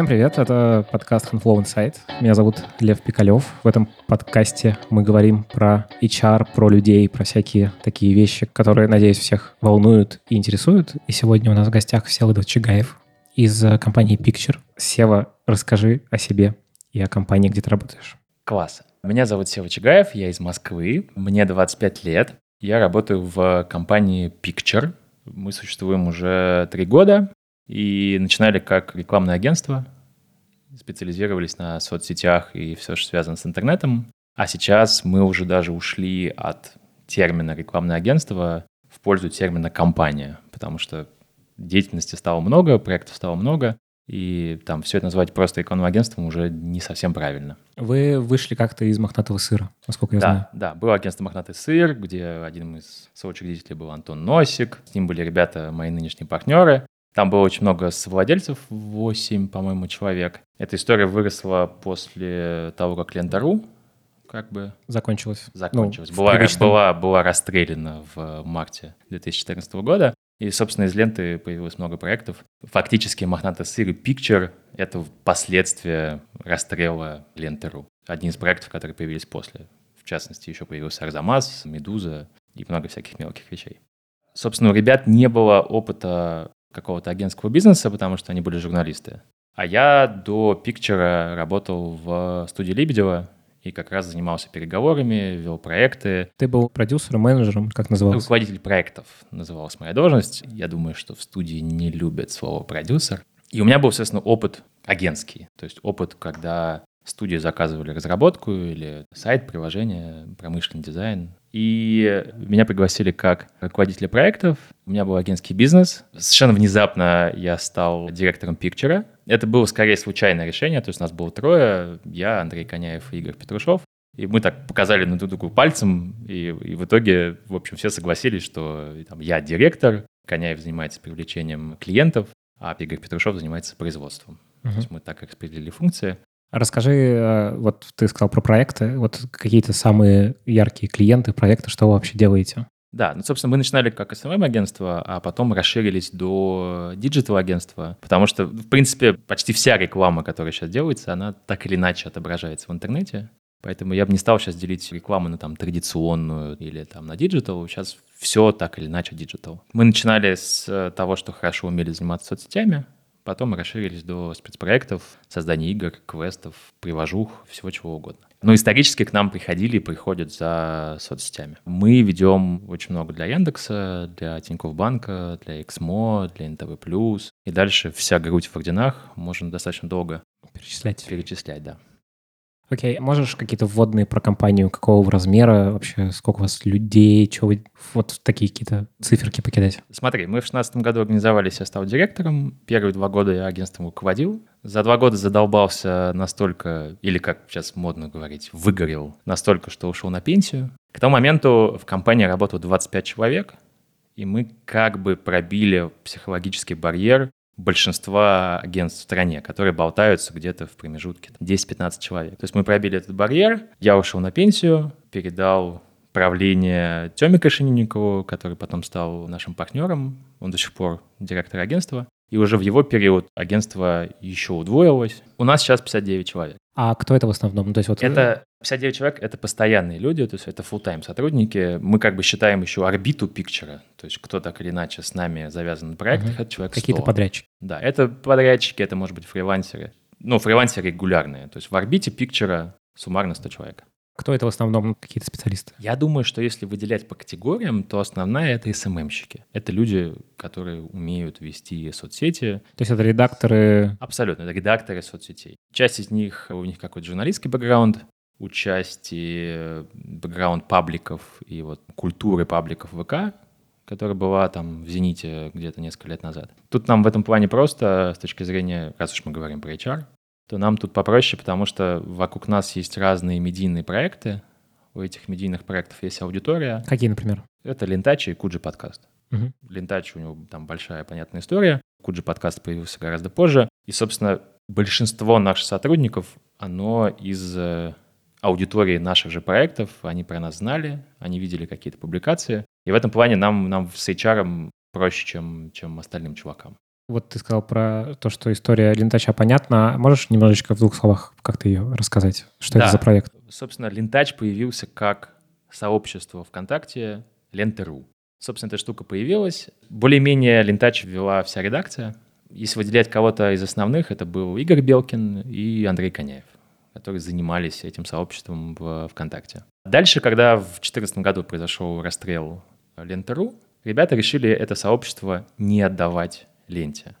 Всем привет, это подкаст Handflow Insight. Меня зовут Лев Пикалев. В этом подкасте мы говорим про HR, про людей, про всякие такие вещи, которые, надеюсь, всех волнуют и интересуют. И сегодня у нас в гостях Всеволод Чигаев из компании Picture. Сева, расскажи о себе и о компании, где ты работаешь. Класс. Меня зовут Сева Чигаев, я из Москвы, мне 25 лет. Я работаю в компании Picture. Мы существуем уже три года. И начинали как рекламное агентство, специализировались на соцсетях и все, что связано с интернетом. А сейчас мы уже даже ушли от термина рекламное агентство в пользу термина компания, потому что деятельности стало много, проектов стало много, и там все это назвать просто рекламным агентством уже не совсем правильно. Вы вышли как-то из «Мохнатого сыра», насколько я да, знаю. Да, было агентство «Мохнатый сыр», где один из соучредителей был Антон Носик, с ним были ребята, мои нынешние партнеры. Там было очень много совладельцев, 8, по-моему, человек. Эта история выросла после того, как Лендару как бы... Закончилась. Закончилась. Ну, была, была, была расстреляна в марте 2014 года. И, собственно, из ленты появилось много проектов. Фактически «Мохнатый сыр» и «Picture» — это последствия расстрела ленты.ру. Один из проектов, которые появились после. В частности, еще появился «Арзамас», «Медуза» и много всяких мелких вещей. Собственно, у ребят не было опыта какого-то агентского бизнеса, потому что они были журналисты. А я до Пикчера работал в студии Лебедева и как раз занимался переговорами, вел проекты. Ты был продюсером, менеджером, как назывался? Руководитель проектов называлась моя должность. Я думаю, что в студии не любят слово продюсер. И у меня был, соответственно, опыт агентский. То есть опыт, когда студии заказывали разработку или сайт, приложение, промышленный дизайн. И меня пригласили как руководителя проектов. У меня был агентский бизнес. Совершенно внезапно я стал директором Пикчера. Это было скорее случайное решение. То есть у нас было трое. Я, Андрей Коняев и Игорь Петрушев. И мы так показали на друг другу пальцем, и, и в итоге, в общем, все согласились, что там, я директор, Коняев занимается привлечением клиентов, а Игорь Петрушев занимается производством. Uh-huh. То есть мы так распределили функции. Расскажи, э, вот ты сказал про проекты, вот какие-то самые яркие клиенты, проекты, что вы вообще делаете? Да, ну, собственно, мы начинали как SMM-агентство, а потом расширились до digital-агентства, потому что, в принципе, почти вся реклама, которая сейчас делается, она так или иначе отображается в интернете. Поэтому я бы не стал сейчас делить рекламу на там традиционную или там на digital. Сейчас все так или иначе digital. Мы начинали с того, что хорошо умели заниматься соцсетями, Потом расширились до спецпроектов, создания игр, квестов, привожух, всего чего угодно. Но исторически к нам приходили и приходят за соцсетями. Мы ведем очень много для Яндекса, для Тинькофф Банка, для Эксмо, для НТВ+. И дальше вся грудь в орденах, можно достаточно долго перечислять. Перечислять, да. Окей, okay. можешь какие-то вводные про компанию, какого размера вообще, сколько у вас людей, что вы, вот такие какие-то циферки покидать? Смотри, мы в 2016 году организовались, я стал директором, первые два года я агентством руководил, за два года задолбался настолько, или как сейчас модно говорить, выгорел настолько, что ушел на пенсию. К тому моменту в компании работало 25 человек, и мы как бы пробили психологический барьер большинства агентств в стране, которые болтаются где-то в промежутке 10-15 человек. То есть мы пробили этот барьер, я ушел на пенсию, передал правление Тёме Кашинникову, который потом стал нашим партнером, он до сих пор директор агентства. И уже в его период агентство еще удвоилось. У нас сейчас 59 человек. А кто это в основном? Ну, то есть вот... Это 59 человек — это постоянные люди, то есть это full-time сотрудники. Мы как бы считаем еще орбиту пикчера, то есть кто так или иначе с нами завязан на проектах, uh-huh. это человек 100. Какие-то подрядчики. Да, это подрядчики, это может быть фрилансеры. Ну, фрилансеры регулярные, то есть в орбите пикчера суммарно 100 человек. Кто это в основном какие-то специалисты? Я думаю, что если выделять по категориям, то основная это СММщики. Это люди, которые умеют вести соцсети. То есть это редакторы? Абсолютно, это редакторы соцсетей. Часть из них, у них какой-то журналистский бэкграунд, у части бэкграунд пабликов и вот культуры пабликов ВК, которая была там в «Зените» где-то несколько лет назад. Тут нам в этом плане просто, с точки зрения, раз уж мы говорим про HR, то нам тут попроще, потому что вокруг нас есть разные медийные проекты. У этих медийных проектов есть аудитория. Какие, например? Это Лентачи и Куджи подкаст. Угу. Лентачи у него там большая понятная история. Куджи подкаст появился гораздо позже. И, собственно, большинство наших сотрудников, оно из э, аудитории наших же проектов, они про нас знали, они видели какие-то публикации. И в этом плане нам, нам с HR проще, чем, чем остальным чувакам. Вот ты сказал про то, что история Лентача понятна. Можешь немножечко в двух словах как-то ее рассказать? Что Да. это за проект? Собственно, Лентач появился как сообщество ВКонтакте Ленты.ру. Собственно, эта штука появилась. Более-менее Лентач ввела вся редакция. Если выделять кого-то из основных, это был Игорь Белкин и Андрей Коняев, которые занимались этим сообществом в ВКонтакте. Дальше, когда в 2014 году произошел расстрел Ленты.ру, ребята решили это сообщество не отдавать ленте.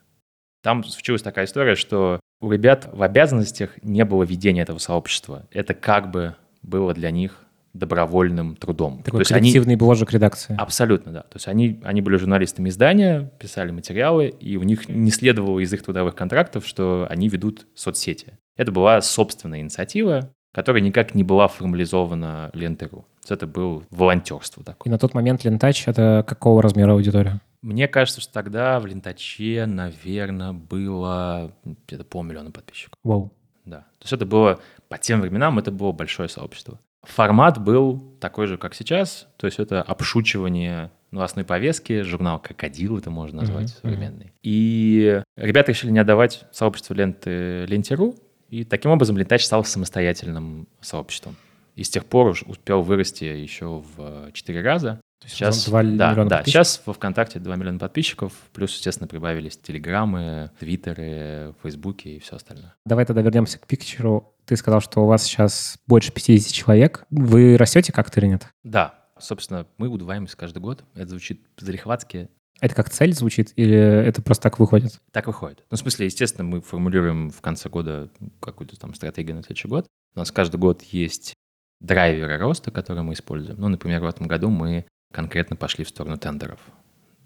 Там случилась такая история, что у ребят в обязанностях не было ведения этого сообщества. Это как бы было для них добровольным трудом. Такой То есть они коллективный бложек редакции. Абсолютно, да. То есть они, они были журналистами издания, писали материалы, и у них не следовало из их трудовых контрактов, что они ведут соцсети. Это была собственная инициатива, которая никак не была формализована лентой.ру. Это было волонтерство И такое. на тот момент Лентач — это какого размера аудитория? Мне кажется, что тогда в Лентаче, наверное, было где-то полмиллиона подписчиков. Вау. Да. То есть это было, по тем временам, это было большое сообщество. Формат был такой же, как сейчас, то есть это обшучивание новостной повестки, журнал «Крокодил» это можно назвать Мгм, современный. И ребята решили не отдавать сообществу ленты Ленте.ру, и таким образом Лентач стал самостоятельным сообществом. И с тех пор уж успел вырасти еще в четыре раза. То есть Сейчас, два да, миллиона да, сейчас во ВКонтакте 2 миллиона подписчиков, плюс, естественно, прибавились телеграммы, твиттеры, фейсбуки и все остальное. Давай тогда вернемся к пикчеру. Ты сказал, что у вас сейчас больше 50 человек. Вы растете как-то или нет? Да, собственно, мы удваиваемся каждый год. Это звучит залихватски. Это как цель звучит или это просто так выходит? Так выходит. Ну, в смысле, естественно, мы формулируем в конце года какую-то там стратегию на следующий год. У нас каждый год есть драйверы роста, которые мы используем. Ну, например, в этом году мы конкретно пошли в сторону тендеров.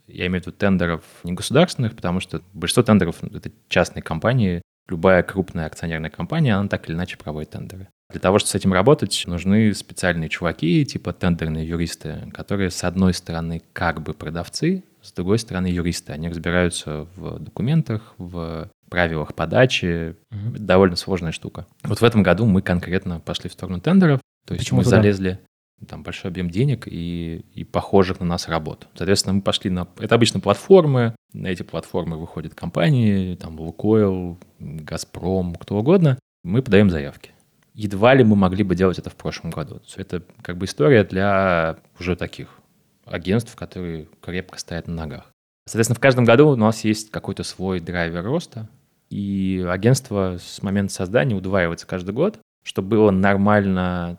Я имею в виду тендеров не государственных, потому что большинство тендеров — это частные компании. Любая крупная акционерная компания, она так или иначе проводит тендеры. Для того, чтобы с этим работать, нужны специальные чуваки, типа тендерные юристы, которые, с одной стороны, как бы продавцы, с другой стороны, юристы. Они разбираются в документах, в правилах подачи. Мгм. Это довольно сложная штука. Вот в этом году мы конкретно пошли в сторону тендеров. То есть Почему мы туда? залезли там большой объем денег и, и похожих на нас работ. Соответственно, мы пошли на... Это обычно платформы. На эти платформы выходят компании, там Лукойл, Газпром, кто угодно. Мы подаем заявки. Едва ли мы могли бы делать это в прошлом году. Это как бы история для уже таких агентств, которые крепко стоят на ногах. Соответственно, в каждом году у нас есть какой-то свой драйвер роста, и агентство с момента создания удваивается каждый год, чтобы было нормально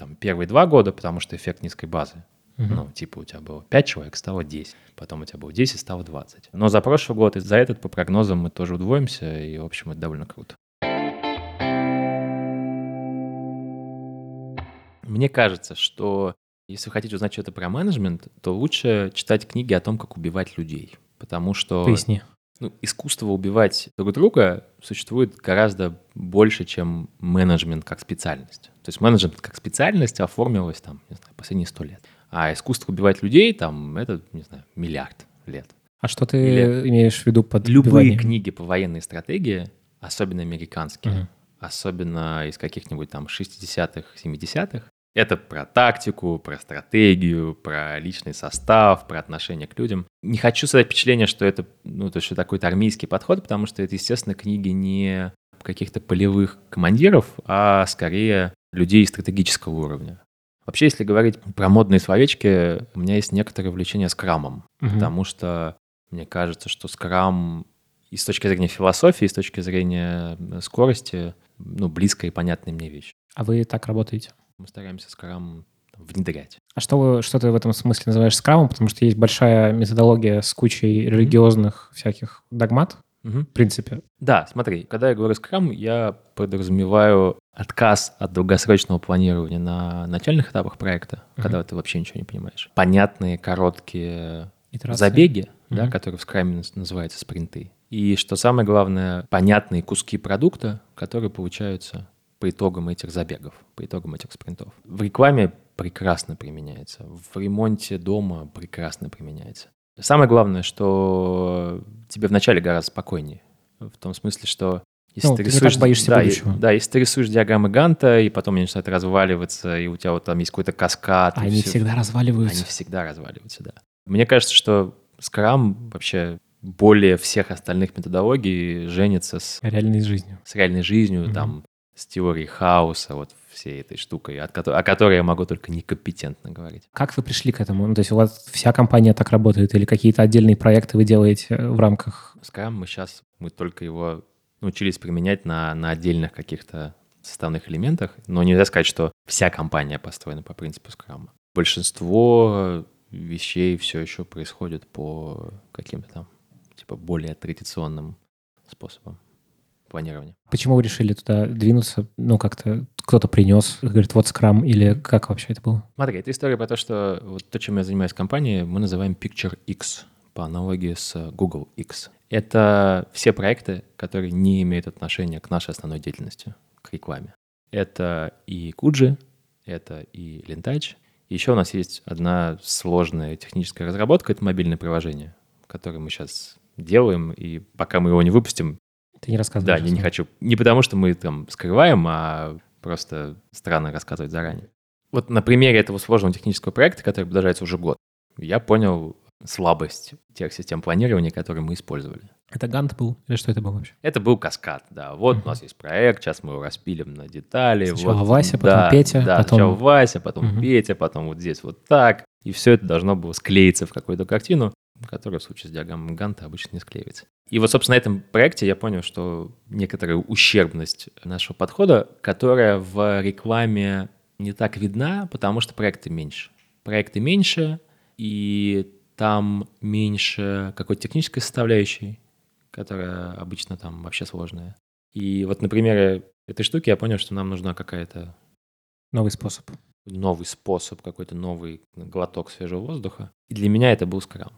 там, первые два года, потому что эффект низкой базы. Мгм. Ну, типа у тебя было 5 человек, стало 10. Потом у тебя было 10, стало 20. Но за прошлый год и за этот, по прогнозам, мы тоже удвоимся, и, в общем, это довольно круто. Мне кажется, что если вы хотите узнать что-то про менеджмент, то лучше читать книги о том, как убивать людей. Потому что Поясни. ну, искусство убивать друг друга существует гораздо больше, чем менеджмент как специальность. То есть менеджмент как специальность оформилась там, не знаю, последние сто лет. А искусство убивать людей там, это, не знаю, миллиард лет. А что ты Или- имеешь в виду под Любые книги по военной стратегии, особенно американские, Мгм. особенно из каких-нибудь там 60-х, 70-х, это про тактику, про стратегию, про личный состав, про отношение к людям. Не хочу создать впечатление, что это, ну, то, что такой-то армейский подход, потому что это, естественно, книги не каких-то полевых командиров, а скорее людей стратегического уровня. Вообще, если говорить про модные словечки, у меня есть некоторое влечение скрамом, Мгм. потому что мне кажется, что скрам и с точки зрения философии, и с точки зрения э, скорости, ну, близкая и понятная мне вещь. А вы так работаете? Мы стараемся скрам внедрять. А что, вы, что ты в этом смысле называешь скрамом? Потому что есть большая методология с кучей религиозных всяких догмат, Мгм. в принципе. Да, смотри, когда я говорю скрам, я подразумеваю отказ от долгосрочного планирования на начальных этапах проекта, Мгм. когда ты вообще ничего не понимаешь. Понятные, короткие Итерации. забеги, да, Мгм. которые в скраме наз- называются спринты. И что самое главное, понятные куски продукта, которые получаются по итогам этих забегов, по итогам этих спринтов. В рекламе прекрасно применяется, в ремонте дома прекрасно применяется. Самое главное, что тебе вначале гораздо спокойнее. В том смысле, что если Ну, ты ты рисуешь... боишься да, и- будущего. да, если ты рисуешь диаграммы Ганта, и потом они начинают разваливаться, и у тебя вот там есть какой-то каскад. А они всё- всегда разваливаются. они всегда разваливаются, да. Мне кажется, что Scrum вообще более всех остальных методологий женится с, Реальной жизнью. с реальной жизнью, Мгм. там, с теорией хаоса, вот всей этой штукой, от кото- о которой я могу только некомпетентно говорить. Как вы пришли к этому? Ну, то есть у вас вся компания так работает или какие-то отдельные проекты вы делаете э, в рамках... Scrum мы сейчас, мы только его научились применять на, на отдельных каких-то составных элементах, но нельзя сказать, что вся компания построена по принципу Scrum. Большинство вещей все еще происходит по каким-то там, типа, более традиционным способам планирования. Почему вы решили туда двинуться? Ну, как-то кто-то принес, говорит, вот скрам, или как вообще это было? Смотри, это история про то, что вот то, чем я занимаюсь в компании, мы называем Picture X по аналогии с Google X. Это все проекты, которые не имеют отношения к нашей основной деятельности, к рекламе. Это и Куджи, это и Лентач. Еще у нас есть одна сложная техническая разработка, это мобильное приложение, которое мы сейчас делаем, и пока мы его не выпустим, Ты не да, рассказываешь. я не хочу. Не потому, что мы там скрываем, а просто странно рассказывать заранее. Вот на примере этого сложного технического проекта, который продолжается уже год, я понял слабость тех систем планирования, которые мы использовали. Это Гант был? Или что это было вообще? Это был каскад, да. Вот у нас есть проект, сейчас мы его распилим на детали. Сначала вот, Вася, потом да, Петя, да, потом- сначала Вася, потом Мгм. Петя, потом вот здесь вот так. И все это должно было склеиться в какую-то картину, которая в случае с диаграммой Ганта обычно не склеивается. И вот, собственно, на этом проекте я понял, что некоторая ущербность нашего подхода, которая в рекламе не так видна, потому что проекты меньше. Проекты меньше, и там меньше какой-то технической составляющей, которая обычно там вообще сложная. И вот на примере этой штуки я понял, что нам нужна какая-то Новый способ. новый способ, какой-то новый глоток свежего воздуха. И для меня это был скрам.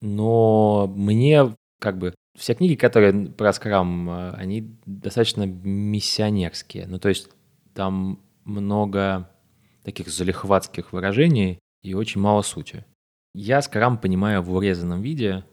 Но мне как бы все книги, которые про скрам, э, они достаточно миссионерские. Ну, то есть там много таких залихватских выражений и очень мало сути. Я скрам понимаю в урезанном виде.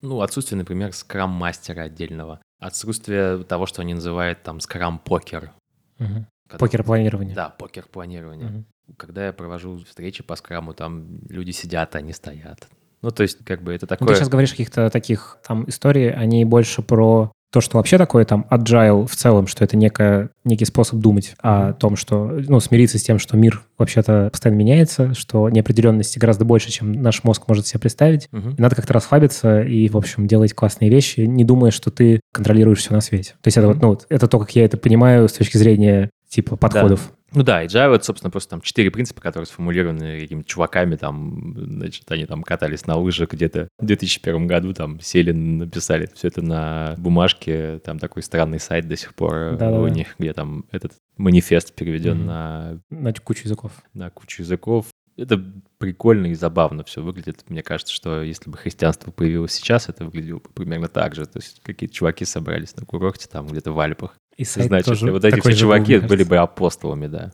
Ну, отсутствие, например, скрам-мастера отдельного. Отсутствие того, что они называют там скрам-покер. Который- Покер-планирование. Да, покер-планирование Мгм. когда я провожу встречи по скраму, там люди сидят, они стоят. Ну, то есть, как бы это Ну, такое... ты сейчас говоришь о каких-то таких там истории, они больше про то, что вообще такое там agile в целом, что это некая, некий способ думать о том, что, ну, смириться с тем, что мир вообще-то постоянно меняется, что неопределенности гораздо больше, чем наш мозг может себе представить. Мгм. И надо как-то расслабиться и, в общем, делать классные вещи, не думая, что ты контролируешь все на свете. То есть это вот, ну, вот, это то, как я это понимаю с точки зрения типа подходов. Ну да, agile — это, собственно, просто там четыре принципа, которые сформулированы какими-то чуваками, там, значит, они там катались на лыжах где-то в 2001 году, там, сели, написали все это на бумажке, там такой странный сайт до сих пор э, Да-да-да. у них, где там этот манифест переведен Мгм. на На кучу языков. на кучу языков. Это прикольно и забавно все выглядит. Мне кажется, что если бы христианство появилось сейчас, это выглядело бы примерно так же. То есть какие-то чуваки собрались на курорте там где-то в Альпах. И сайт Значит, тоже вот эти все был, чуваки мне были бы апостолами, да.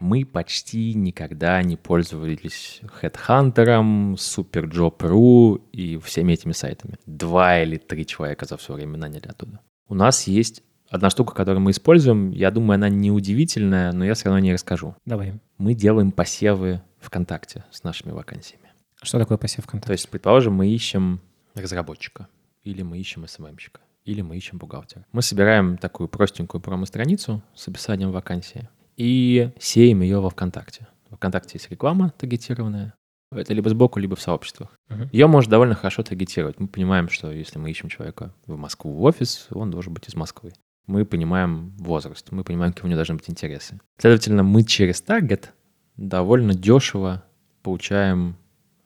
Мы почти никогда не пользовались HeadHunter, SuperJob.ru и всеми этими сайтами. Два или три человека за все время наняли оттуда. У нас есть одна штука, которую мы используем. Я думаю, она не удивительная, но я все равно не расскажу. Давай. Мы делаем посевы ВКонтакте с нашими вакансиями. Что такое посев ВКонтакте? То есть, предположим, мы ищем разработчика, или мы ищем СММщика, или мы ищем бухгалтера. Мы собираем такую простенькую промо-страницу с описанием вакансии и сеем ее во ВКонтакте. В ВКонтакте есть реклама таргетированная. Это либо сбоку, либо в сообществах. Мгм. Ее можно довольно хорошо таргетировать. Мы понимаем, что если мы ищем человека в Москву в офис, он должен быть из Москвы. Мы понимаем возраст, мы понимаем, какие у него должны быть интересы. Следовательно, мы через таргет довольно дешево получаем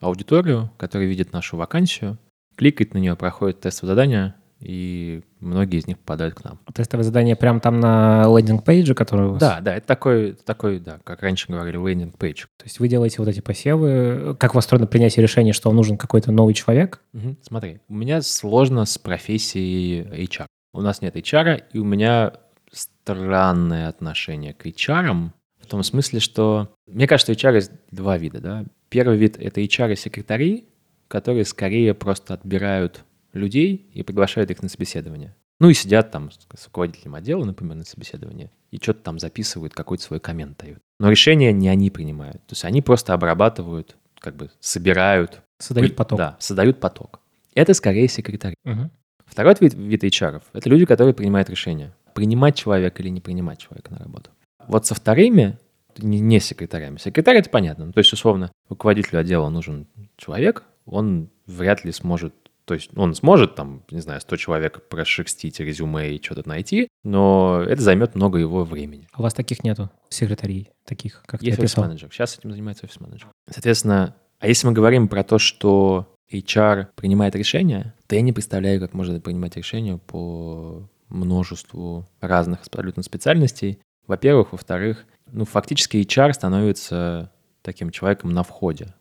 аудиторию, которая видит нашу вакансию, кликает на нее, проходит тестовое задание, и многие из них попадают к нам. Тестовое задание прямо там на лендинг-пейдже, который у вас? Да, да, это такой, такой, да, как раньше говорили, landing page. То есть вы делаете вот эти посевы. Как у вас устроено принятие решения, что вам нужен какой-то новый человек? Мгм. Смотри, у меня сложно с профессией HR. У нас нет HR, и у меня странное отношение к HR, в том смысле, что... Мне кажется, HR есть два вида, да. Первый вид — это HR и секретари, которые скорее просто отбирают людей и приглашают их на собеседование. Ну и сидят там с руководителем отдела, например, на собеседовании, и что-то там записывают, какой-то свой коммент дают. Но решение не они принимают. То есть они просто обрабатывают как бы собирают... Создают поток. Да, создают поток. Это скорее секретари. Мгм. Второй вид, вид HR — это люди, которые принимают решения, принимать человека или не принимать человека на работу. Вот со вторыми, не, не секретарями. Секретарь — это понятно. Ну, то есть, условно, руководителю отдела нужен человек, он вряд ли сможет то есть он сможет там, не знаю, 100 человек прошерстить резюме и что-то найти, но это займет много его времени. А у вас таких нету, секретарей таких, как Есть офис-менеджер. Сейчас этим занимается офис-менеджер. Соответственно, а если мы говорим про то, что HR принимает решения, то я не представляю, как можно принимать решения по множеству разных абсолютно специальностей. Во-первых. Во-вторых, ну, фактически HR становится таким человеком на входе.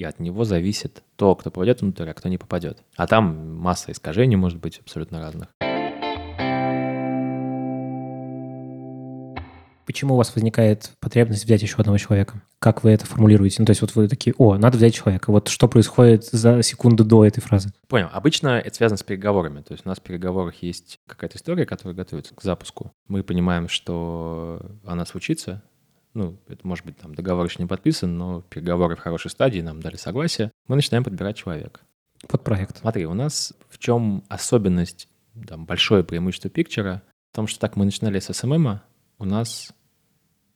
И от него зависит то, кто попадет внутрь, а кто не попадет. А там масса искажений может быть абсолютно разных. Почему у вас возникает потребность взять еще одного человека? Как вы это формулируете? Ну, то есть вот вы такие, о, надо взять человека. Вот что происходит за секунду до этой фразы? Понял. Обычно это связано с переговорами. То есть у нас в переговорах есть какая-то история, которая готовится к запуску. Мы понимаем, что она случится. Ну, это может быть там договор еще не подписан, но переговоры в хорошей стадии, нам дали согласие. Мы начинаем подбирать человека. Под проект. Смотри, у нас в чем особенность, там, большое преимущество пикчера? В том, что так мы начинали с SMM, у нас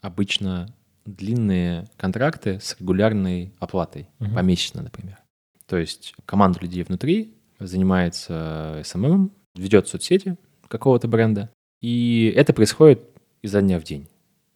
обычно длинные контракты с регулярной оплатой, Мгм. помесячно, например. То есть команда людей внутри занимается SMM, ведет соцсети какого-то бренда, и это происходит изо дня в день.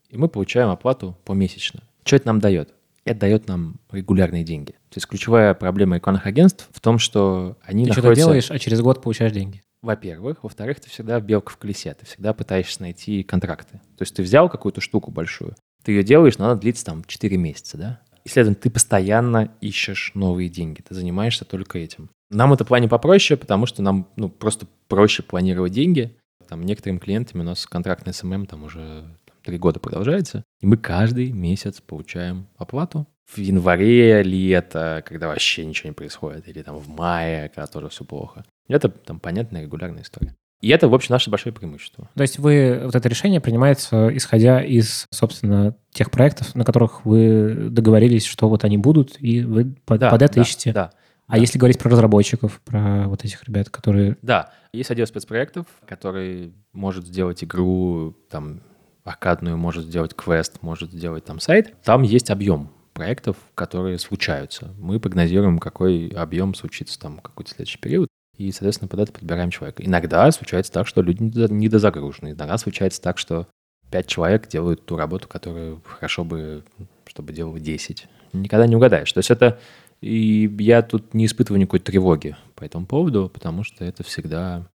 И мы получаем оплату помесячно. Что это нам дает? Это дает нам регулярные деньги. То есть ключевая проблема рекламных агентств в том, что они Ты что-то находятся... делаешь, а через год получаешь деньги. Во-первых. Во-вторых, ты всегда белка в колесе. Ты всегда пытаешься найти контракты. То есть ты взял какую-то штуку большую, ты ее делаешь, но она длится там 4 месяца, да? И, следовательно, ты постоянно ищешь новые деньги. Ты занимаешься только этим. Нам это плане попроще, потому что нам ну, просто проще планировать деньги. Там некоторым клиентам у нас контракт на SMM там уже три года продолжается, и мы каждый месяц получаем оплату. В январе ли это, когда вообще ничего не происходит, или там в мае, когда тоже все плохо. Это там понятная регулярная история. И это, в общем, наше большое преимущество. То есть вы, вот это решение принимается, исходя из, собственно, тех проектов, на которых вы договорились, что вот они будут, и вы под, Да, под это да, ищете. Да, А да. если говорить про разработчиков, про вот этих ребят, которые... Да, есть отдел спецпроектов, который может сделать игру, там, аркадную, может сделать квест, может сделать там сайт. Там есть объем проектов, которые случаются. Мы прогнозируем, какой объем случится там в какой-то следующий период, и, соответственно, под это подбираем человека. Иногда случается так, что люди недо- недозагружены. Иногда случается так, что пять человек делают ту работу, которую хорошо бы, чтобы делало 10. Никогда не угадаешь. То есть это... И я тут не испытываю никакой тревоги по этому поводу, потому что это всегда...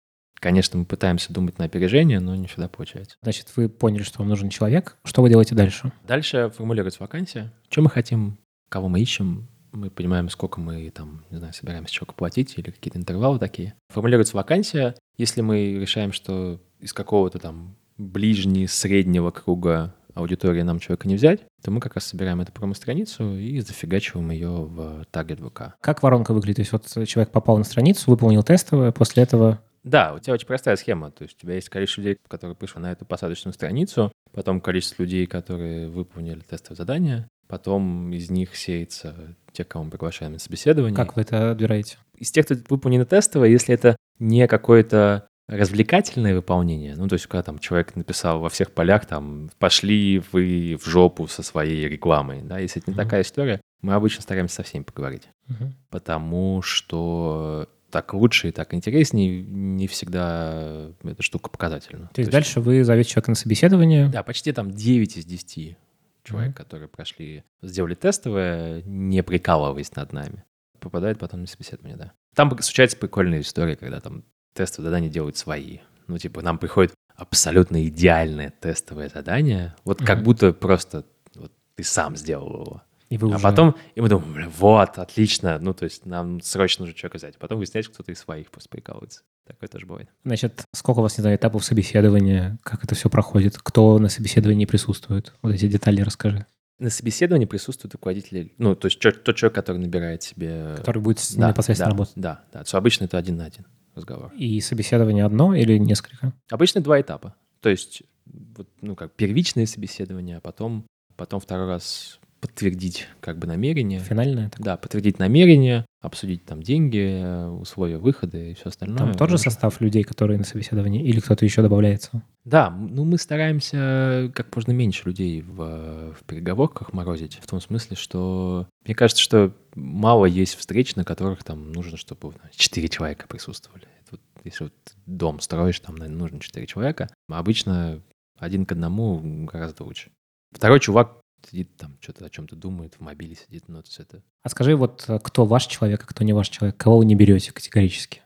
Конечно, мы пытаемся думать на опережение, но не всегда получается. Значит, вы поняли, что вам нужен человек. Что вы делаете дальше? Дальше формулируется вакансия. Что мы хотим, кого мы ищем. Мы понимаем, сколько мы там, не знаю, собираемся человеку платить или какие-то интервалы такие. Формулируется вакансия. Если мы решаем, что из какого-то там ближнего, среднего круга аудитории нам человека не взять, то мы как раз собираем эту промо-страницу и зафигачиваем ее в таргет ВК. Как воронка выглядит? То есть вот человек попал на страницу, выполнил тестовое, после этого... Да, у тебя очень простая схема. То есть у тебя есть количество людей, которые пришли на эту посадочную страницу, потом количество людей, которые выполнили тестовое задание, потом из них сеется те, кого мы приглашаем на собеседование. Как вы это отбираете? Из тех, кто выполнены тестовое, если это не какое-то развлекательное выполнение, ну, то есть, когда там человек написал во всех полях, там, пошли вы в жопу со своей рекламой, да, если это не Мгм. такая история, мы обычно стараемся со всеми поговорить Мгм. потому что так лучше и так интереснее не всегда эта штука показательна. То есть дальше вы зовете человека на собеседование. Да, почти там 9 из 10 человек, Мгм. которые прошли, сделали тестовое, не прикалываясь над нами, попадают потом на собеседование, да. Там случается прикольная история, когда там тестовые задания делают свои. Ну, типа, нам приходит абсолютно идеальное тестовое задание, вот как Мгм. будто просто вот ты сам сделал его. И вы А уже... потом, и мы думаем, бля, вот, отлично, ну, то есть нам срочно нужно человека взять. Потом выясняется, кто-то из своих просто прикалывается. Такое тоже бывает. Значит, сколько у вас, не знаю, этапов собеседования, как это все проходит, кто на собеседовании присутствует? Вот эти детали расскажи. На собеседовании присутствуют руководители, ну, то есть тот человек, который набирает себе... Который будет с ним Да, непосредственно да, работать. Да, да. То обычно это один на один разговор. И собеседование одно или несколько? Обычно два этапа. То есть, вот, ну, как первичное собеседование, а потом, потом второй раз подтвердить как бы намерение. Финальное? Да, подтвердить намерение, обсудить там деньги, условия выхода и все остальное. Там тот же состав людей, которые на собеседовании, или кто-то еще добавляется? Да, ну мы стараемся как можно меньше людей в, в переговорках морозить, в том смысле, что мне кажется, что мало есть встреч, на которых там нужно, чтобы четыре человека присутствовали. Вот, если вот дом строишь, там, наверное, нужно четыре человека. А обычно один к одному гораздо лучше. Второй чувак сидит там, что-то о чем-то думает, в мобиле сидит, ну, то есть это... А скажи, вот э, кто ваш человек, а кто не ваш человек? Кого вы не берете категорически?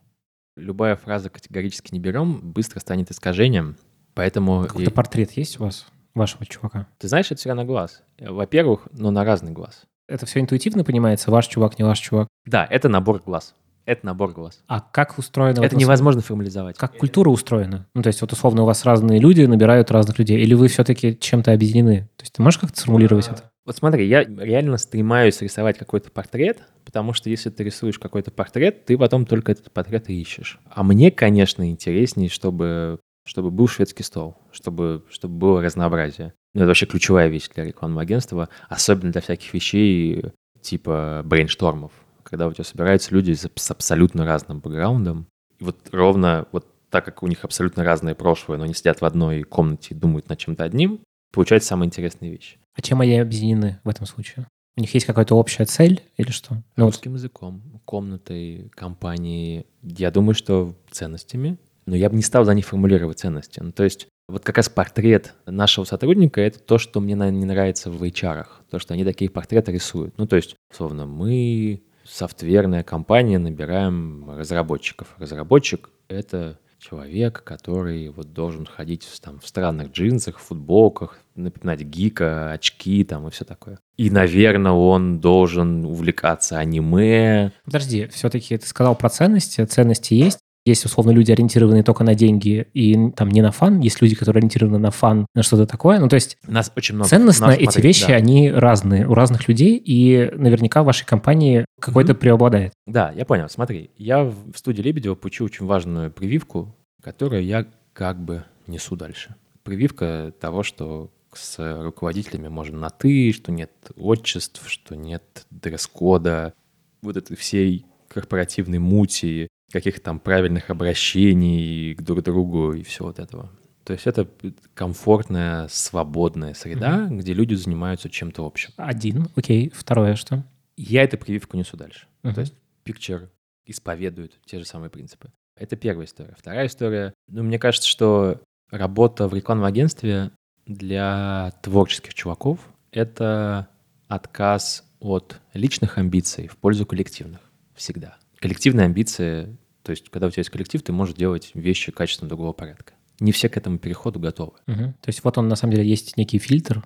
Любая фраза «категорически не берем» быстро станет искажением, поэтому... Какой-то и... портрет есть у вас, вашего чувака? Ты знаешь, это всегда на глаз. Во-первых, но на разный глаз. Это все интуитивно понимается, ваш чувак, не ваш чувак? Да, это набор глаз. Это набор глаз. А как устроено... Это невозможно формализовать. Как культура устроена? Ну, то есть, вот условно, у вас разные люди набирают разных людей, или вы все-таки чем-то объединены? То есть, ты можешь как-то сформулировать это? Вот смотри, я реально стремаюсь рисовать какой-то портрет, потому что если ты рисуешь какой-то портрет, ты потом только этот портрет и ищешь. А мне, конечно, интереснее, чтобы, чтобы был шведский стол, чтобы, чтобы было разнообразие. Ну, это вообще ключевая вещь для рекламного агентства, особенно для всяких вещей типа брейнштормов когда у тебя собираются люди с абсолютно разным бэкграундом. И вот ровно вот так как у них абсолютно разное прошлое, но они сидят в одной комнате и думают над чем-то одним, получается самая интересная вещь. А чем они объединены в этом случае? У них есть какая-то общая цель или что? Ну, Русским вот. языком, комнатой, компанией. Я думаю, что ценностями. Но я бы не стал за них формулировать ценности. Ну, то есть вот как раз портрет нашего сотрудника — это то, что мне не нравится в HR. То, что они такие портреты рисуют. Ну, то есть, условно, мы софтверная компания, набираем разработчиков. Разработчик — это человек, который вот должен ходить там, в странных джинсах, футболках, напоминать гика, очки там и все такое. И, наверное, он должен увлекаться аниме. Подожди, все-таки ты сказал про ценности. Ценности есть, есть, условно, люди, ориентированные только на деньги и там не на фан. Есть люди, которые ориентированы на фан, на что-то такое. Ну, то есть нас очень много. ценностно нас, эти смотри, вещи, да. они разные у разных людей, и наверняка в вашей компании какой-то mm-hmm. преобладает. Да, я понял. Смотри, я в студии Лебедева получил очень важную прививку, которую я как бы несу дальше. Прививка того, что с руководителями можно на «ты», что нет отчеств, что нет дресс-кода, вот этой всей корпоративной мути, каких-то там правильных обращений к друг другу и все вот этого. То есть это комфортная, свободная среда, mm-hmm. где люди занимаются чем-то общим. Один, окей. Второе что? Я эту прививку несу дальше. Mm-hmm. То есть Picture исповедует те же самые принципы. Это первая история. Вторая история. Ну, мне кажется, что работа в рекламном агентстве для творческих чуваков — это отказ от личных амбиций в пользу коллективных. Всегда. Коллективные амбиции то есть, когда у тебя есть коллектив, ты можешь делать вещи качественно другого порядка. Не все к этому переходу готовы. Угу. То есть, вот он на самом деле есть некий фильтр.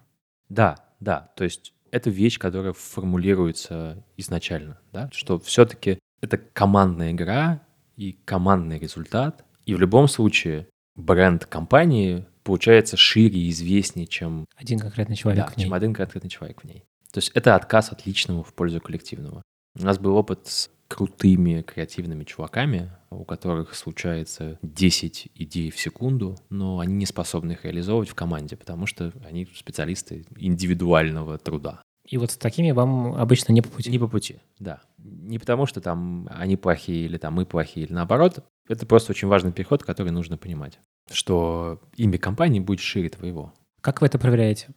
Да, да. То есть, это вещь, которая формулируется изначально, да, что все-таки это командная игра и командный результат. И в любом случае бренд компании получается шире и известнее, чем... Один конкретный человек да, в ней. чем один конкретный человек в ней. То есть это отказ от личного в пользу коллективного. У нас был опыт с крутыми креативными чуваками, у которых случается 10 идей в секунду, но они не способны их реализовывать в команде, потому что они специалисты индивидуального труда. И вот с такими вам обычно не по пути? Не по пути, да. Не потому, что там они плохие или там мы плохие, или наоборот. Это просто очень важный переход, который нужно понимать, что имя компании будет шире твоего. Как вы это проверяете?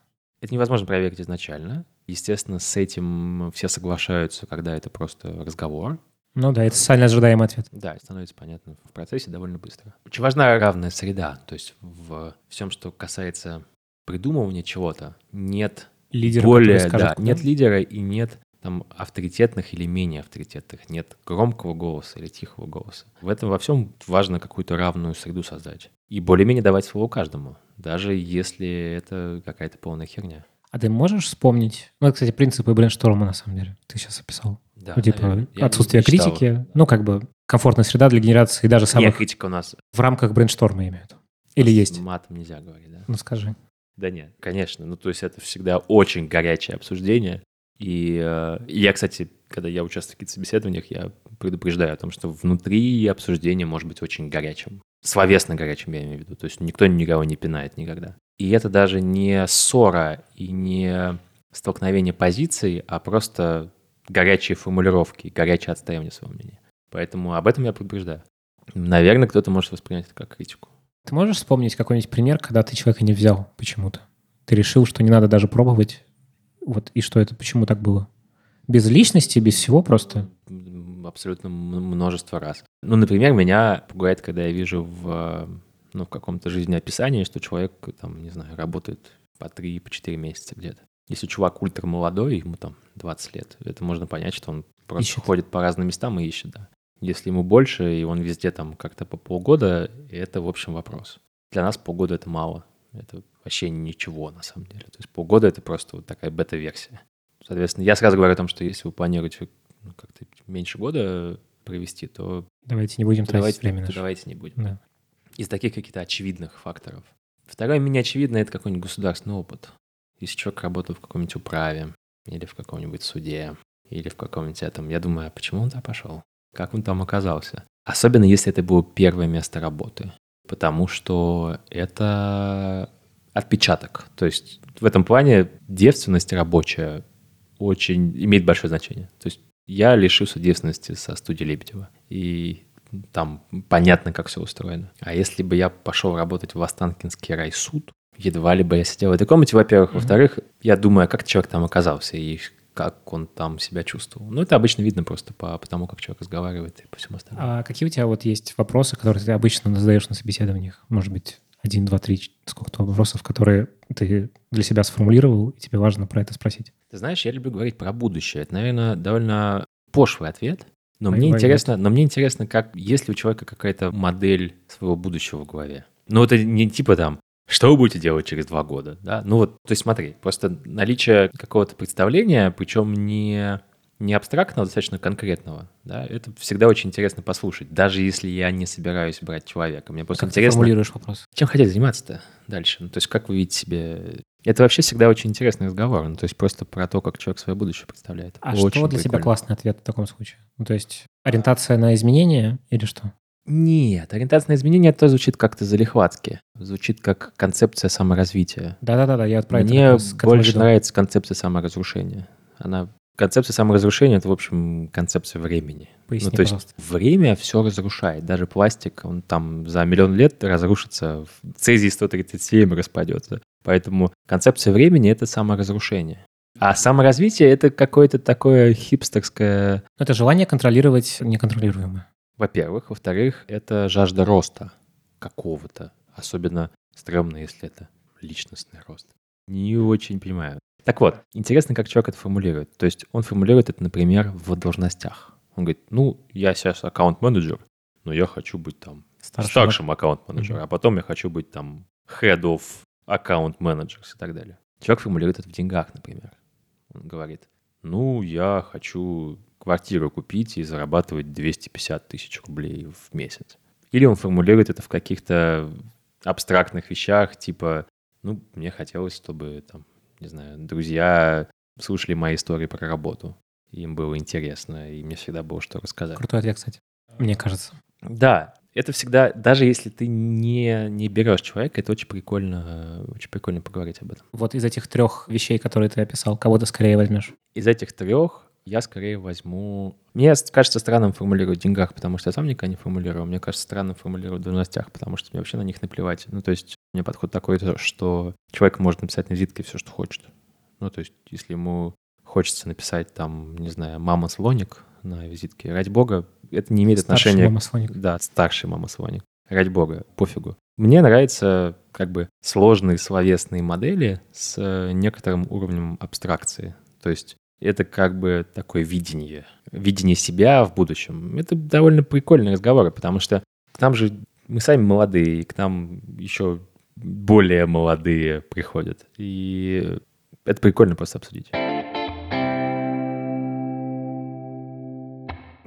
Это невозможно проверить изначально. Естественно, с этим все соглашаются, когда это просто разговор. Ну да, это социально ожидаемый ответ. Да, становится понятно в процессе довольно быстро. Очень важна равная среда. То есть в всем, что касается придумывания чего-то, нет лидера, более, скажет, да, нет лидера и нет там авторитетных или менее авторитетных, нет громкого голоса или тихого голоса. В этом во всем важно какую-то равную среду создать. И более-менее давать слово каждому, даже если это какая-то полная херня. А ты можешь вспомнить? Ну, это, кстати, принципы брейншторма, на самом деле, ты сейчас описал. Да, ну, типа, наверное. отсутствие критики, ну, как бы комфортная среда для генерации даже самых... Нет, критика у нас... В рамках брейншторма имеют. Или есть? Матом нельзя говорить, да? Ну, скажи. Да нет, конечно. Ну, то есть это всегда очень горячее обсуждение. И э, я, кстати, когда я участвую в каких-то собеседованиях, я предупреждаю о том, что внутри обсуждение может быть очень горячим. Словесно горячим, я имею в виду. То есть никто никого не пинает никогда. И это даже не ссора и не столкновение позиций, а просто горячие формулировки, горячее отстаивание своего мнения. Поэтому об этом я предупреждаю. Наверное, кто-то может воспринять это как критику. Ты можешь вспомнить какой-нибудь пример, когда ты человека не взял почему-то? Ты решил, что не надо даже пробовать, вот, и что это, почему так было? Без личности, без всего просто? Абсолютно множество раз. Ну, например, меня пугает, когда я вижу в, ну, в каком-то жизнеописании, что человек, там, не знаю, работает по 3, по 4 месяца где-то. Если чувак ультра молодой, ему там 20 лет, это можно понять, что он просто ищет. ходит по разным местам и ищет, да. Если ему больше, и он везде там как-то по полгода, это, в общем, вопрос. Для нас полгода — это мало. Это вообще ничего, на самом деле. То есть полгода — это просто вот такая бета-версия. Соответственно, я сразу говорю о том, что если вы планируете ну, как-то меньше года провести, то... Давайте не будем тратить давайте, время. То давайте не будем. Да. Из таких каких-то очевидных факторов. Второе, менее очевидно, это какой-нибудь государственный опыт. Если человек работал в каком-нибудь управе, или в каком-нибудь суде, или в каком-нибудь этом, я думаю, а почему он туда пошел? Как он там оказался? Особенно если это было первое место работы. Потому что это отпечаток. То есть в этом плане девственность рабочая очень имеет большое значение. То есть я лишился девственности со студии Лебедева. И там понятно, как все устроено. А если бы я пошел работать в Останкинский райсуд, едва ли бы я сидел в этой комнате, во-первых. Mm-hmm. Во-вторых, я думаю, а как человек там оказался и как он там себя чувствовал. Ну, это обычно видно просто по, по тому, как человек разговаривает и по всему остальному. А какие у тебя вот есть вопросы, которые ты обычно задаешь на собеседованиях? Может быть, один, два, три, сколько-то вопросов, которые ты для себя сформулировал, и тебе важно про это спросить? Ты знаешь, я люблю говорить про будущее. Это, наверное, довольно пошлый ответ, но мне интересно, но мне интересно, как есть ли у человека какая-то модель своего будущего в голове. Ну, это не типа там, что вы будете делать через два года, да? Ну вот, то есть смотри, просто наличие какого-то представления, причем не не абстрактного, а достаточно конкретного, да, это всегда очень интересно послушать, даже если я не собираюсь брать человека. Мне просто как интересно... Ты формулируешь вопрос? Чем хотите заниматься-то дальше? Ну, то есть как вы видите себе... Это вообще всегда очень интересный разговор, ну, то есть просто про то, как человек свое будущее представляет. А очень что для прикольно. тебя классный ответ в таком случае? Ну, то есть ориентация на изменения или что? Нет, ориентация на изменения это звучит как-то залихватски. Звучит как концепция саморазвития. Да-да-да, я отправил. Мне больше нравится концепция саморазрушения. Она Концепция саморазрушения — это, в общем, концепция времени. Поясни, ну, то есть пожалуйста. время все разрушает. Даже пластик, он там за миллион лет разрушится, цезий-137 распадется. Поэтому концепция времени — это саморазрушение. А саморазвитие — это какое-то такое хипстерское... Это желание контролировать неконтролируемое. Во-первых. Во-вторых, это жажда роста какого-то. Особенно стрёмно, если это личностный рост. Не очень понимаю. Так вот, интересно, как человек это формулирует. То есть он формулирует это, например, в должностях. Он говорит, ну, я сейчас аккаунт-менеджер, но я хочу быть там старшим, старшим аккаунт-менеджером, mm-hmm. а потом я хочу быть там head of аккаунт managers и так далее. Человек формулирует это в деньгах, например. Он говорит, ну, я хочу квартиру купить и зарабатывать 250 тысяч рублей в месяц. Или он формулирует это в каких-то абстрактных вещах, типа, ну, мне хотелось, чтобы там не знаю, друзья слушали мои истории про работу. Им было интересно, и мне всегда было что рассказать. Крутой ответ, кстати, мне кажется. Да, это всегда, даже если ты не, не берешь человека, это очень прикольно, очень прикольно поговорить об этом. Вот из этих трех вещей, которые ты описал, кого ты скорее возьмешь? Из этих трех я скорее возьму... Мне кажется странным формулировать в деньгах, потому что я сам никогда не формулировал. Мне кажется странным формулировать в должностях, потому что мне вообще на них наплевать. Ну, то есть у меня подход такой, что человек может написать на визитке все, что хочет. Ну, то есть если ему хочется написать там, не знаю, «мама-слоник» на визитке, ради бога, это не имеет старший отношения... мама-слоник. Да, старший мама-слоник. Ради бога, пофигу. Мне нравятся как бы сложные словесные модели с э, некоторым уровнем абстракции. То есть это как бы такое видение, видение себя в будущем. Это довольно прикольные разговоры, потому что к нам же мы сами молодые, и к нам еще более молодые приходят. И это прикольно просто обсудить.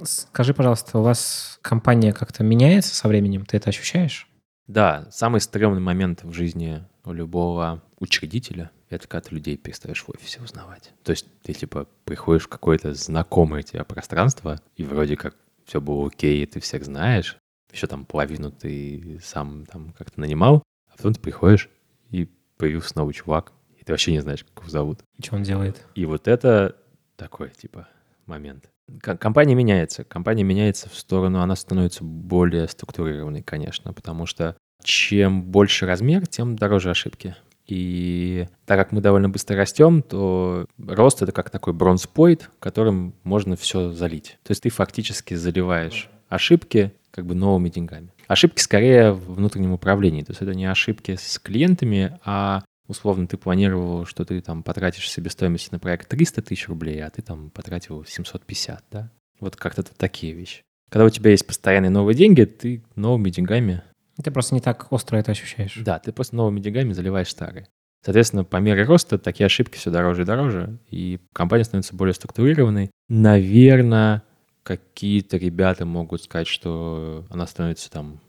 Скажи, пожалуйста, у вас компания как-то меняется со временем? Ты это ощущаешь? Да, самый стрёмный момент в жизни у любого учредителя это когда ты людей перестаешь в офисе узнавать. То есть ты типа приходишь в какое-то знакомое тебе пространство, и вроде как все было окей, ты всех знаешь, еще там половину ты сам там как-то нанимал, а потом ты приходишь, и появился новый чувак, и ты вообще не знаешь, как его зовут. И что он делает? И вот это такой, типа, момент. Компания меняется. Компания меняется в сторону, она становится более структурированной, конечно, потому что чем больше размер, тем дороже ошибки. И так как мы довольно быстро растем, то рост — это как такой бронспойт, которым можно все залить. То есть ты фактически заливаешь ошибки как бы новыми деньгами. Ошибки скорее в внутреннем управлении. То есть это не ошибки с клиентами, а условно ты планировал, что ты там потратишь себестоимость на проект 300 тысяч рублей, а ты там потратил 750, да? Вот как-то такие вещи. Когда у тебя есть постоянные новые деньги, ты новыми деньгами Ты просто не так остро это ощущаешь. да, ты просто новыми деньгами заливаешь старые. Соответственно, по мере роста такие ошибки все дороже и дороже, и компания становится более структурированной. Наверное, какие-то ребята могут сказать, что она становится там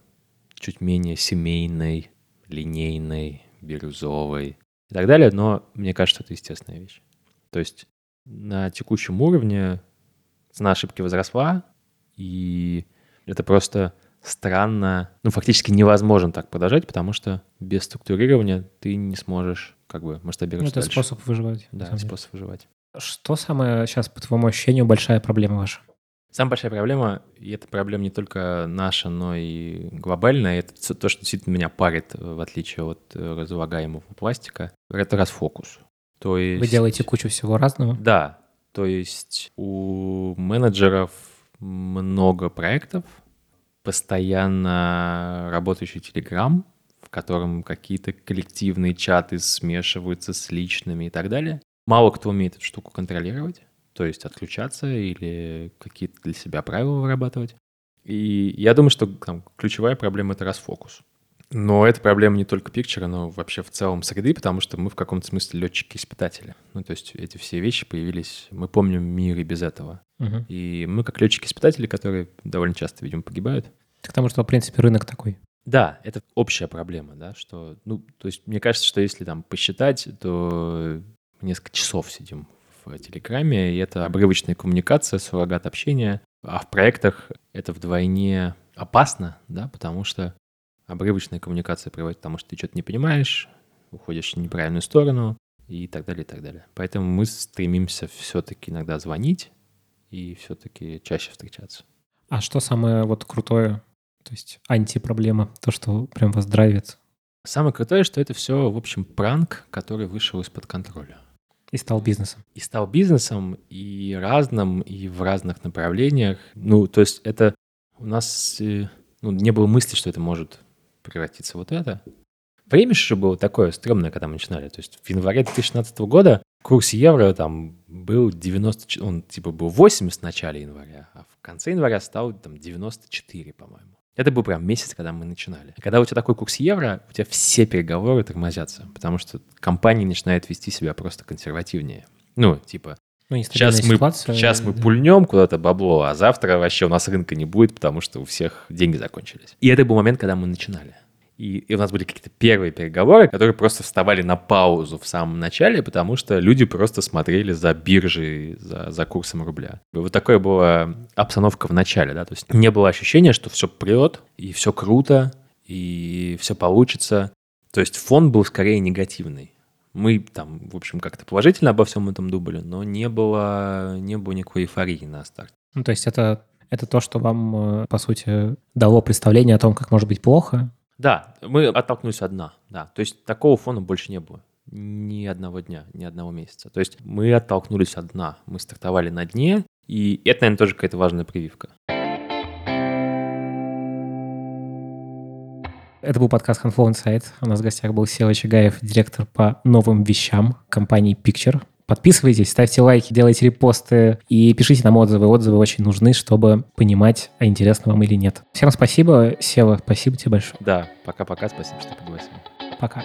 чуть менее семейной, линейной, бирюзовой и так далее, но мне кажется, это естественная вещь. То есть на текущем уровне цена ошибки возросла, и это просто странно, ну, фактически невозможно так продолжать, потому что без структурирования ты не сможешь как бы Ну, масштабироваться это дальше. способ выживать. Да, способ выживать. Что самая сейчас, по твоему ощущению, большая проблема ваша? Самая большая проблема, и это проблема не только наша, но и глобальная, это то, что действительно меня парит, в отличие от э, разлагаемого пластика, это расфокус. То есть... Вы делаете кучу всего разного. Да, то есть у менеджеров много проектов, постоянно работающий Telegram, в котором какие-то коллективные чаты смешиваются с личными и так далее. Мало кто умеет эту штуку контролировать, то есть отключаться или какие-то для себя правила вырабатывать. И я думаю, что там, ключевая проблема — это расфокус. Но это проблема не только пикчера, но вообще в целом среды, потому что мы в каком-то смысле летчики-испытатели. Ну, то есть эти все вещи появились, мы помним мир и без этого. Мгм. И мы как летчики-испытатели, которые довольно часто, видимо, погибают. К тому, что, в принципе, рынок такой. Да, это общая проблема, да, что, ну, то есть мне кажется, что если там посчитать, то несколько часов сидим в Телеграме, и это обрывочная коммуникация, суррогат общения, а в проектах это вдвойне опасно, да, потому что обрывочная коммуникация приводит к тому, что ты что-то не понимаешь, уходишь в неправильную сторону и так далее, и так далее. Поэтому мы стремимся все-таки иногда звонить и все-таки чаще встречаться. А что самое вот крутое, то есть антипроблема, то, что прям вас драйвит Самое крутое, что это все, в общем, пранк, который вышел из-под контроля. И стал бизнесом? И стал бизнесом, и разным, и в разных направлениях. Ну, то есть это у нас э, ну, не было мысли, что это может превратиться вот это. Время же было такое стрёмное, когда мы начинали. То есть в январе 2016 года курс евро там был 90, ч- он типа был 80 в начале января, а в конце января стал там 94, по-моему. Это был прям месяц, когда мы начинали. Когда у тебя такой курс евро, у тебя все переговоры тормозятся, потому что компания начинает вести себя просто консервативнее. Ну, типа, Ну, сейчас мы, ситуация, сейчас мы да. пульнем куда-то бабло, а завтра вообще у нас рынка не будет, потому что у всех деньги закончились. И это был момент, когда мы начинали. И, и у нас были какие-то первые переговоры, которые просто вставали на паузу в самом начале, потому что люди просто смотрели за биржей, за, за курсом рубля. И вот такая была обстановка в начале, да, то есть не было ощущения, что все прет, и все круто, и все получится. То есть фон был скорее негативный. Мы там, в общем, как-то положительно обо всем этом думали, но не было, не было никакой эйфории на старте. Ну, то есть это, это то, что вам, э, по сути, дало представление о том, как может быть плохо. Да, мы оттолкнулись от дна, да. То есть такого фона больше не было. Ни одного дня, ни одного месяца. То есть мы оттолкнулись от дна. Мы стартовали на дне, и это, наверное, тоже какая-то важная прививка. Это был подкаст Handflow Insight. У нас в гостях был Сева Чагаев, директор по новым вещам компании Picture. Подписывайтесь, ставьте лайки, делайте репосты и пишите нам отзывы. Отзывы очень нужны, чтобы понимать, а интересно вам или нет. Всем спасибо. Сева, спасибо тебе большое. Да, пока-пока, спасибо, что пригласили. Пока.